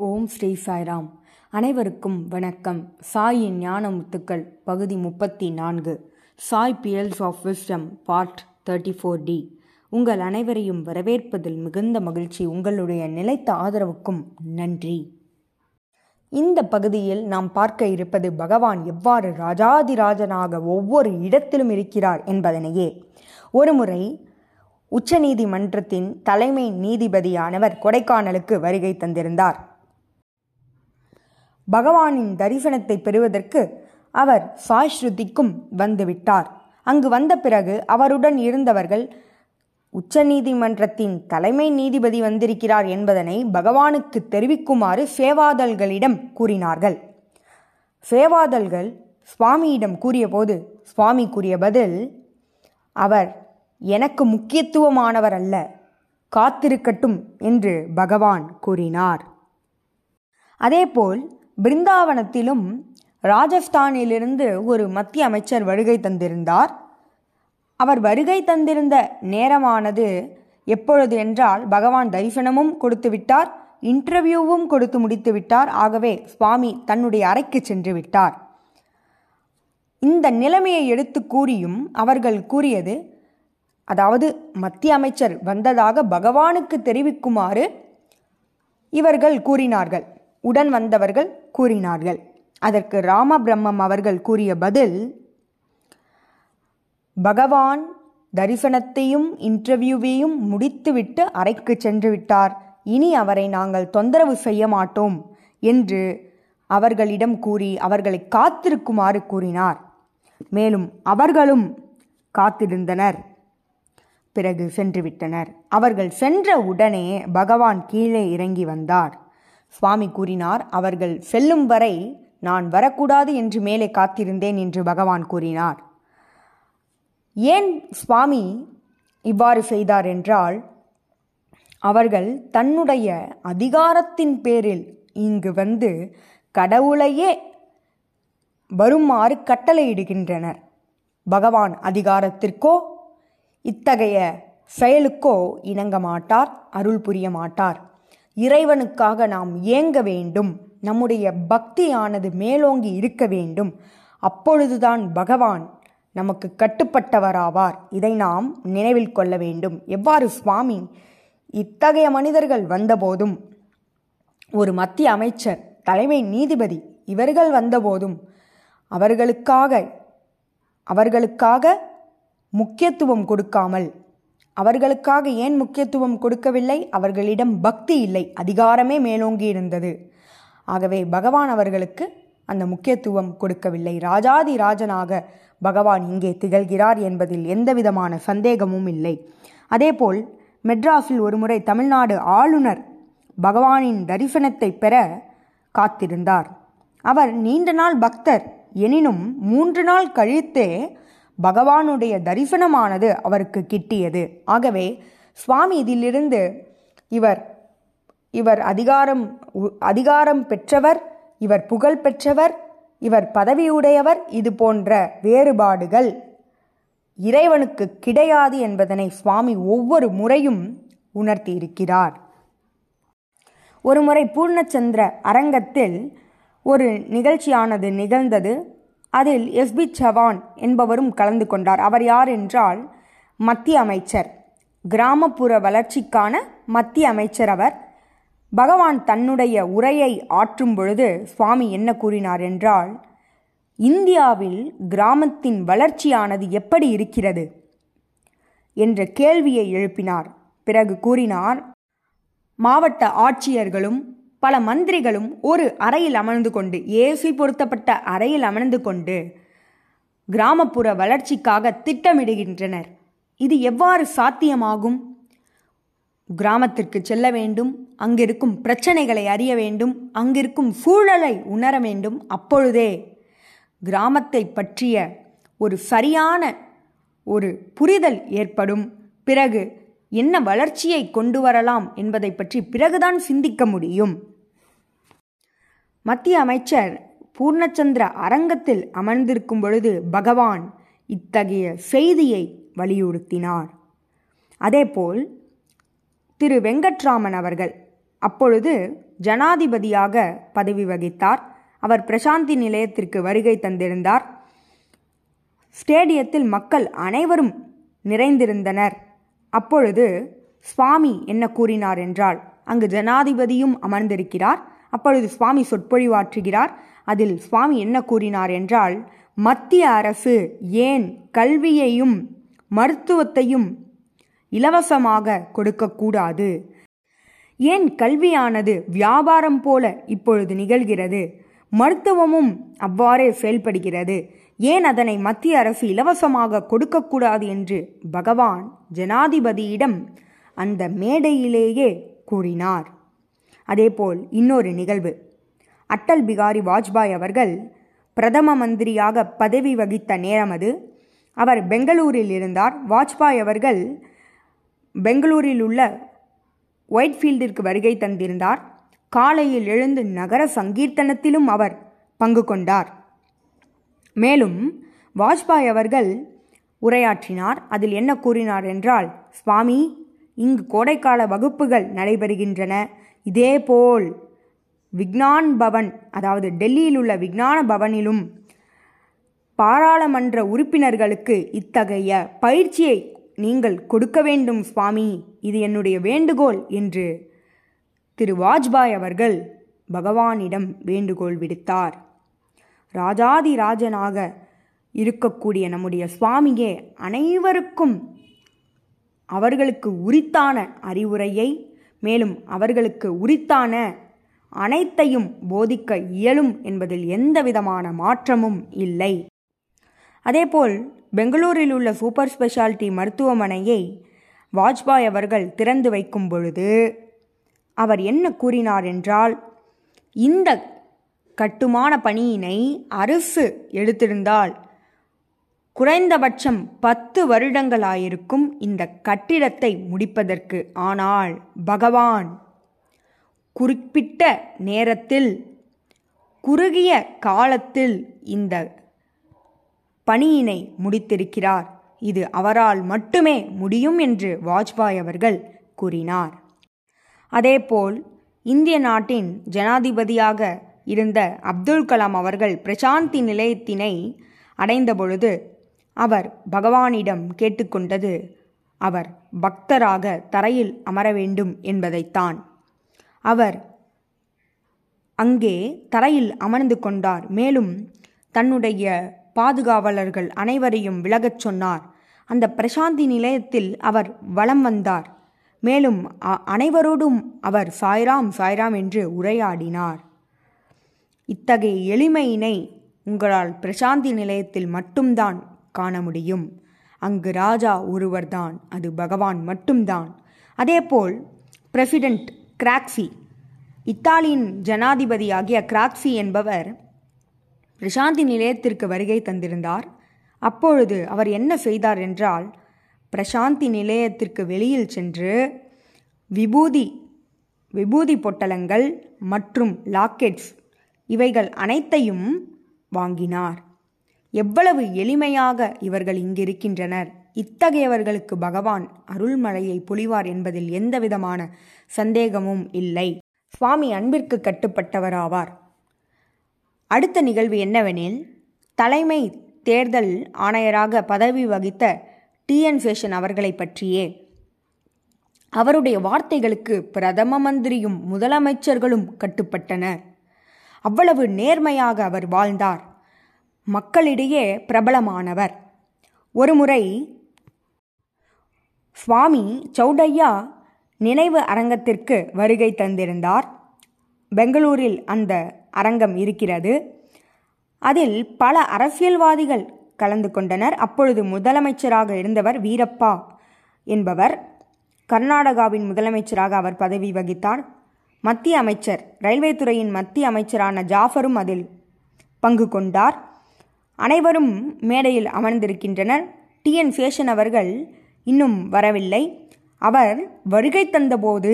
ஓம் ஸ்ரீ சாய்ராம். அனைவருக்கும் வணக்கம். சாயின் ஞான முத்துக்கள் பகுதி முப்பத்தி நான்கு Sai pearls of wisdom part thirty four D. உங்கள் அனைவரையும் வரவேற்பதில் மிகுந்த மகிழ்ச்சி. உங்களுடைய நிலைத்த ஆதரவுக்கும் நன்றி. இந்த பகுதியில் நாம் பார்க்க இருப்பது பகவான் எவ்வாறு ராஜாதிராஜனாக ஒவ்வொரு இடத்திலும் இருக்கிறார் என்பதனையே. ஒருமுறை உச்சநீதிமன்றத்தின் தலைமை நீதிபதியானவர் கொடைக்கானலுக்கு வருகை தந்திருந்தார். பகவானின் தரிசனத்தை பெறுவதற்கு அவர் சாய்ஸ்ருதிக்கும் வந்துவிட்டார். அங்கு வந்த பிறகு அவருடன் இருந்தவர்கள் உச்சநீதிமன்றத்தின் தலைமை நீதிபதி வந்திருக்கிறார் என்பதனை பகவானுக்கு தெரிவிக்குமாறு சேவாதல்களிடம் கூறினார்கள். சேவாதல்கள் சுவாமியிடம் கூறியபோது சுவாமி கூறிய பதில் அவர் எனக்கு முக்கியத்துவமானவர் அல்ல காத்திருக்கட்டும் என்று பகவான் கூறினார். அதேபோல் பிருந்தாவனத்திலும் ராஜஸ்தானிலிருந்து ஒரு மத்திய அமைச்சர் வருகை தந்திருந்தார். அவர் வருகை தந்திருந்த நேரமானது எப்பொழுது என்றால் பகவான் தரிசனமும் கொடுத்து விட்டார் இன்டர்வியூவும் கொடுத்து முடித்து விட்டார். ஆகவே சுவாமி தன்னுடைய அறைக்கு சென்று விட்டார். இந்த நிலைமையை எடுத்து கூறியும் அவர்கள் கூறியது அதாவது மத்திய அமைச்சர் வந்ததாக பகவானுக்கு தெரிவிக்குமாறு இவர்கள் கூறினார்கள். உடன் வந்தவர்கள் கூறினார்கள். அதற்கு ராமபிரம்மம் அவர்கள் கூறிய பதில் பகவான் தரிசனத்தையும் இன்டர்வியூவையும் முடித்துவிட்டு அறைக்கு சென்று விட்டார். இனி அவரை நாங்கள் தொந்தரவு செய்ய மாட்டோம் என்று அவர்களிடம் கூறி அவர்களை காத்திருக்குமாறு கூறினார். மேலும் அவர்களும் காத்திருந்தனர். பிறகு சென்று விட்டனர். அவர்கள் சென்ற உடனே பகவான் கீழே இறங்கி வந்தார். சுவாமி கூறினார் அவர்கள் செல்லும் வரை நான் வரக்கூடாது என்று மேலே காத்திருந்தேன் என்று பகவான் கூறினார். ஏன் சுவாமி இவ்வாறு செய்தார் என்றால் அவர்கள் தன்னுடைய அதிகாரத்தின் பேரில் இங்கு வந்து கடவுளையே வருமாறு கட்டளையிடுகின்றனர். பகவான் அதிகாரத்திற்கோ இத்தகைய செயலுக்கோ இணங்க மாட்டார் அருள் புரிய மாட்டார். இறைவனுக்காக நாம் ஏங்க வேண்டும்? நம்முடைய பக்தியானது மேலோங்கி இருக்க வேண்டும். அப்பொழுதுதான் பகவான் நமக்கு கட்டுப்பட்டவராவார். இதை நாம் நினைவில் கொள்ள வேண்டும். எவ்வாறு சுவாமி? இத்தகைய மனிதர்கள் வந்தபோதும் ஒரு மத்திய அமைச்சர் தலைமை நீதிபதி இவர்கள் வந்தபோதும் அவர்களுக்காக அவர்களுக்காக முக்கியத்துவம் கொடுக்காமல் அவர்களுக்காக ஏன் முக்கியத்துவம் கொடுக்கவில்லை? அவர்களிடம் பக்தி இல்லை. அதிகாரமே மேலோங்கி இருந்தது ஆகவே பகவான் அவர்களுக்கு அந்த முக்கியத்துவம் கொடுக்கவில்லை. ராஜாதி ராஜனாக பகவான் இங்கே திகழ்கிறார் என்பதில் எந்தவிதமான சந்தேகமும் இல்லை. அதேபோல் மெட்ராஸில் ஒருமுறை தமிழ்நாடு ஆளுநர் பகவானின் தரிசனத்தை பெற காத்திருந்தார். அவர் நீண்ட நாள் பக்தர். எனினும் மூன்று நாள் கழித்தே பகவானுடைய தரிசனமானது அவருக்கு கிட்டியது. ஆகவே சுவாமி இதிலிருந்து இவர் இவர் அதிகாரம் அதிகாரம் பெற்றவர் இவர் புகழ் பெற்றவர் இவர் பதவியுடையவர் இது போன்ற வேறுபாடுகள் இறைவனுக்கு கிடையாது என்பதனை சுவாமி ஒவ்வொரு முறையும் உணர்த்தியிருக்கிறார். ஒருமுறை பூர்ணச்சந்திர அரங்கத்தில் ஒரு நிகழ்ச்சியானது நிகழ்ந்தது. அதில் எஸ்பி சவான் என்பவரும் கலந்து கொண்டார். அவர் யார் என்றால் மத்திய அமைச்சர். கிராமப்புற வளர்ச்சிக்கான மத்திய அமைச்சர் அவர். பகவான் தன்னுடைய உரையை ஆற்றும் பொழுது சுவாமி என்ன கூறினார் என்றால் இந்தியாவில் கிராமத்தின் வளர்ச்சியானது எப்படி இருக்கிறது என்ற கேள்வியை எழுப்பினார். பிறகு கூறினார் மாவட்ட ஆட்சியர்களும் பல மந்திரிகளும் ஒரு அறையில் அமர்ந்து கொண்டு ஏசி பொருத்தப்பட்ட அறையில் அமர்ந்து கொண்டு கிராமப்புற வளர்ச்சிக்காக திட்டமிடுகின்றனர். இது எவ்வாறு சாத்தியமாகும்? கிராமத்திற்கு செல்ல வேண்டும் அங்கிருக்கும் பிரச்சனைகளை அறிய வேண்டும் அங்கிருக்கும் சூழலை உணர வேண்டும். அப்பொழுதே கிராமத்தை பற்றிய ஒரு சரியான ஒரு புரிதல் ஏற்படும். பிறகு என்ன வளர்ச்சியை கொண்டு வரலாம் என்பதை பற்றி பிறகுதான் சிந்திக்க முடியும். மத்திய அமைச்சர் பூர்ணச்சந்திர அரங்கத்தில் அமர்ந்திருக்கும் பொழுது பகவான் இத்தகைய செய்தியை வலியுறுத்தினார். அதேபோல் திரு வெங்கட்ராமன் அவர்கள் அப்பொழுது ஜனாதிபதியாக பதவி வகித்தார். அவர் பிரசாந்தி நிலையத்திற்கு வருகை தந்திருந்தார். ஸ்டேடியத்தில் மக்கள் அனைவரும் நிறைந்திருந்தனர். அப்பொழுது சுவாமி என்ன கூறினார் என்றால் அங்கு ஜனாதிபதியும் அமர்ந்திருக்கிறார். அப்பொழுது சுவாமி சொற்பொழிவாற்றுகிறார். அதில் சுவாமி என்ன கூறினார் என்றால் மத்திய அரசு ஏன் கல்வியையும் மருத்துவத்தையும் இலவசமாக கொடுக்கக்கூடாது? ஏன் கல்வியானது வியாபாரம் போல இப்பொழுது நிகழ்கிறது? மருத்துவமும் அவ்வாறே செயல்படுகிறது. ஏன் அதனை மத்திய அரசு இலவசமாக கொடுக்கக்கூடாது என்று பகவான் ஜனாதிபதியிடம் அந்த மேடையிலேயே கூறினார். அதேபோல் இன்னொரு நிகழ்வு. அட்டல் பிகாரி வாஜ்பாய் அவர்கள் பிரதம மந்திரியாக பதவி வகித்த நேரம் அது. அவர் பெங்களூரில் இருந்தார். வாஜ்பாய் அவர்கள் பெங்களூரில் உள்ள ஒயிட்ஃபீல்டிற்கு வருகை தந்திருந்தார். காலையில் எழுந்து நகர சங்கீர்த்தனத்திலும் அவர் பங்கு கொண்டார். மேலும் வாஜ்பாய் அவர்கள் உரையாற்றினார். அதில் என்ன கூறினார் என்றால் சுவாமி இங்கு கோடைக்கால வகுப்புகள் நடைபெறுகின்றன. இதேபோல் விக்னான் பவன் அதாவது டெல்லியில் உள்ள விக்ஞான பவனிலும் பாராளுமன்ற உறுப்பினர்களுக்கு இத்தகைய பயிற்சியை நீங்கள் கொடுக்க வேண்டும் சுவாமி. இது என்னுடைய வேண்டுகோள் என்று திரு வாஜ்பாய் அவர்கள் பகவானிடம் வேண்டுகோள் விடுத்தார். ராஜாதி ராஜனாக இருக்கக்கூடிய நம்முடைய சுவாமியே அனைவருக்கும் அவர்களுக்கு உரித்தான அறிவுரையை மேலும் அவர்களுக்கு உரித்தான அனைத்தையும் போதிக்க இயலும் என்பதில் எந்த விதமான மாற்றமும் இல்லை. அதேபோல் பெங்களூரில் உள்ள சூப்பர் ஸ்பெஷாலிட்டி மருத்துவமனையை வாஜ்பாய் அவர்கள் திறந்து வைக்கும் பொழுது அவர் என்ன கூறினார் என்றால் இந்த கட்டுமான பணியினை அரசு எடுத்திருந்தால் குறைந்தபட்சம் பத்து வருடங்களாயிருக்கும் இந்த கட்டிடத்தை முடிப்பதற்கு. ஆனால் பகவான் குறிப்பிட்ட நேரத்தில் குறுகிய காலத்தில் இந்த பணியினை முடித்திருக்கிறார். இது அவரால் மட்டுமே முடியும் என்று வாஜ்பாய் அவர்கள் கூறினார். அதேபோல் இந்திய நாட்டின் ஜனாதிபதியாக இருந்த அப்துல் கலாம் அவர்கள் பிரசாந்தி நிலையத்தினை அடைந்தபொழுது அவர் பகவானிடம் கேட்டுக்கொண்டது அவர் பக்தராக தரையில் அமர வேண்டும் என்பதைத்தான். அவர் அங்கே தரையில் அமர்ந்து கொண்டார். மேலும் தன்னுடைய பாதுகாவலர்கள் அனைவரையும் விலகச் சொன்னார். அந்த பிரசாந்தி நிலையத்தில் அவர் வலம் வந்தார். மேலும் அனைவரோடும் அவர் சாய்ராம் சாய்ராம் என்று உரையாடினார். இத்தகைய எளிமையினை உங்களால் பிரசாந்தி நிலையத்தில் மட்டும்தான் காண முடியும். அங்கு ராஜா ஒருவர்தான் அது பகவான் மட்டும்தான். அதேபோல் பிரசிடென்ட் கிராக்ஸி இத்தாலியின் ஜனாதிபதியாகிய கிராக்ஸி என்பவர் பிரசாந்தி நிலையத்திற்கு வருகை தந்திருந்தார். அப்பொழுது அவர் என்ன செய்தார் என்றால் பிரசாந்தி நிலையத்திற்கு வெளியில் சென்று விபூதி விபூதி பொட்டலங்கள் மற்றும் லாக்கெட்ஸ் இவைகள் அனைத்தையும் வாங்கினார். எவ்வளவு எளிமையாக இவர்கள் இங்கிருக்கின்றனர். இத்தகையவர்களுக்கு பகவான் அருள்மழையை பொழிவார் என்பதில் எந்தவிதமான சந்தேகமும் இல்லை. சுவாமி அன்பிற்கு கட்டுப்பட்டவராவார். அடுத்த நிகழ்வு என்னவெனில் தலைமை தேர்தல் ஆணையராக பதவி வகித்த டிஎன் சேஷன் அவர்களை பற்றியே. அவருடைய வார்த்தைகளுக்கு பிரதம மந்திரியும் முதலமைச்சர்களும் கட்டுப்பட்டனர். அவ்வளவு நேர்மையாக அவர் வாழ்ந்தார். மக்களிடையே பிரபலமானவர். ஒருமுறை சுவாமி சௌடையா நினைவு அரங்கத்திற்கு வருகை தந்திருந்தார். பெங்களூரில் அந்த அரங்கம் இருக்கிறது. அதில் பல அரசியல்வாதிகள் கலந்து கொண்டனர். அப்பொழுது முதலமைச்சராக இருந்தவர் வீரப்பா என்பவர். கர்நாடகாவின் முதலமைச்சராக அவர் பதவி வகித்தார். மத்திய அமைச்சர் ரயில்வே துறையின் மத்திய அமைச்சரான ஜாஃபரும் அதில் பங்கு கொண்டார். அனைவரும் மேடையில் அமர்ந்திருக்கின்றனர். டி. என். சேஷன் அவர்கள் இன்னும் வரவில்லை. அவர் வருகை தந்தபோது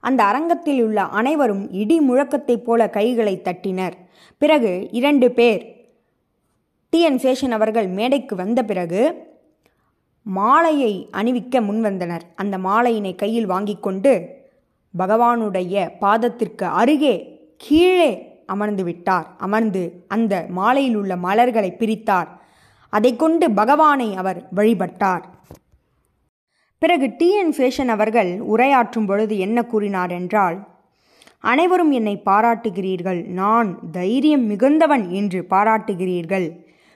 அந்த அரங்கத்தில் உள்ள அனைவரும் இடி முழக்கத்தைப் போல கைகளை தட்டினர். பிறகு இரண்டு பேர் டி. என். சேஷன் அவர்கள் மேடைக்கு வந்த பிறகு மாலையை அணிவிக்க முன்வந்தனர். அந்த மாலையினை கையில் வாங்கி கொண்டு பகவானுடைய பாதத்திற்கு அருகே கீழே அமர்ந்து விட்டார். அமர்ந்து அந்த மாலையில் உள்ள மலர்களை பிரித்தார். அதை கொண்டு பகவானை அவர் வழிபட்டார். பிறகு டி. என். ஃபேஷன் அவர்கள் உரையாற்றும் பொழுது என்ன கூறினார் என்றால் அனைவரும் என்னை பாராட்டுகிறீர்கள். நான் தைரியம் மிகுந்தவன் என்று பாராட்டுகிறீர்கள்.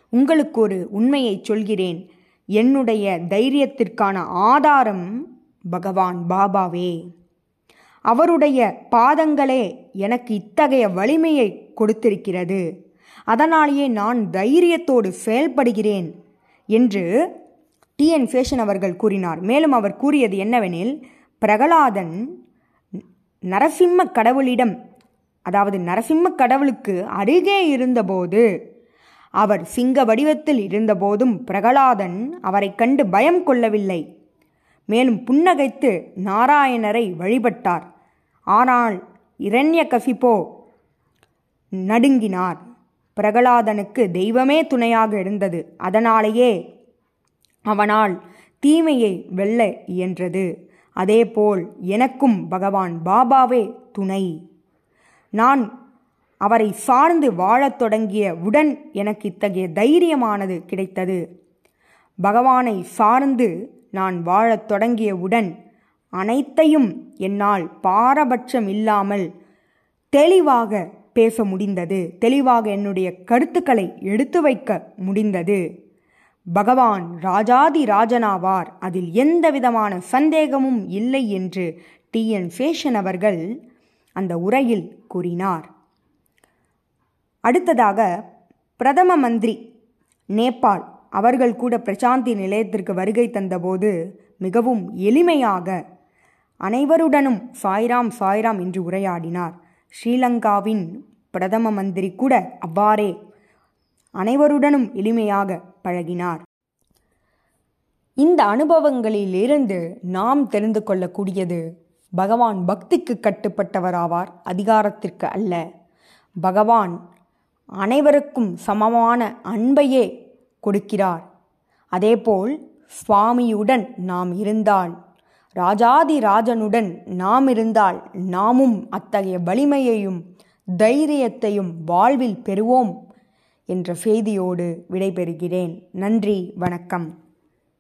உங்களுக்கு ஒரு உண்மையை சொல்கிறேன். என்னுடைய தைரியத்திற்கான ஆதாரம் பகவான் பாபாவே. அவருடைய பாதங்களே எனக்கு இத்தகைய வலிமையை கொடுத்திருக்கிறது. அதனாலேயே நான் தைரியத்தோடு செயல்படுகிறேன் என்று டி. என். ஃபேஷன் அவர்கள் கூறினார். மேலும் அவர் கூறியது என்னவெனில் பிரகலாதன் நரசிம்ம கடவுளிடம் அதாவது நரசிம்ம கடவுளுக்கு அருகே இருந்தபோது அவர் சிங்க வடிவத்தில் இருந்தபோதும் பிரகலாதன் அவரை கண்டு பயம் கொள்ளவில்லை. மேலும் புன்னகைத்து நாராயணரை வழிபட்டார். ஆனால் இரண்ய கசிப்போ நடுங்கினார். பிரகலாதனுக்கு தெய்வமே துணையாக இருந்தது. அதனாலேயே அவனால் தீமையை வெல்ல இயன்றது. அதேபோல் எனக்கும் பகவான் பாபாவே துணை. நான் அவரை சார்ந்து வாழத் தொடங்கிய உடன் எனக்கு இத்தகைய தைரியமானது கிடைத்தது. பகவானை சார்ந்து நான் வாழத் தொடங்கிய உடன் அனைத்தையும் என்னால் பாரபட்சம் இல்லாமல் தெளிவாக பேச முடிந்தது. தெளிவாக என்னுடைய கருத்துக்களை எடுத்து வைக்க முடிந்தது. பகவான் ராஜாதி ராஜனாவார். அதில் எந்த விதமான சந்தேகமும் இல்லை என்று டி. என். சேஷன் அவர்கள் அந்த உரையில் கூறினார். அடுத்ததாக பிரதம மந்திரி நேபாள். அவர்கள் கூட பிரசாந்தி நிலையத்திற்கு வருகை தந்தபோது மிகவும் எளிமையாக அனைவருடனும் சாய்ராம் சாய்ராம் என்று உரையாடினார். ஸ்ரீலங்காவின் பிரதம மந்திரி கூட அவ்வாறே அனைவருடனும் எளிமையாக பழகினார். இந்த அனுபவங்களிலிருந்து நாம் தெரிந்து கொள்ளக்கூடியது பகவான் பக்திக்கு கட்டுப்பட்டவராவார் அதிகாரத்திற்கு அல்ல. பகவான் அனைவருக்கும் சமமான அன்பையே கொடுக்கிறார். அதேபோல் சுவாமியுடன் நாம் இருந்தால் ராஜாதி ராஜனுடன் நாம் இருந்தால் நாமும் அத்தகைய வலிமையையும் தைரியத்தையும் வாழ்வில் பெறுவோம் என்ற செய்தியோடு விடைபெறுகிறேன். நன்றி வணக்கம்.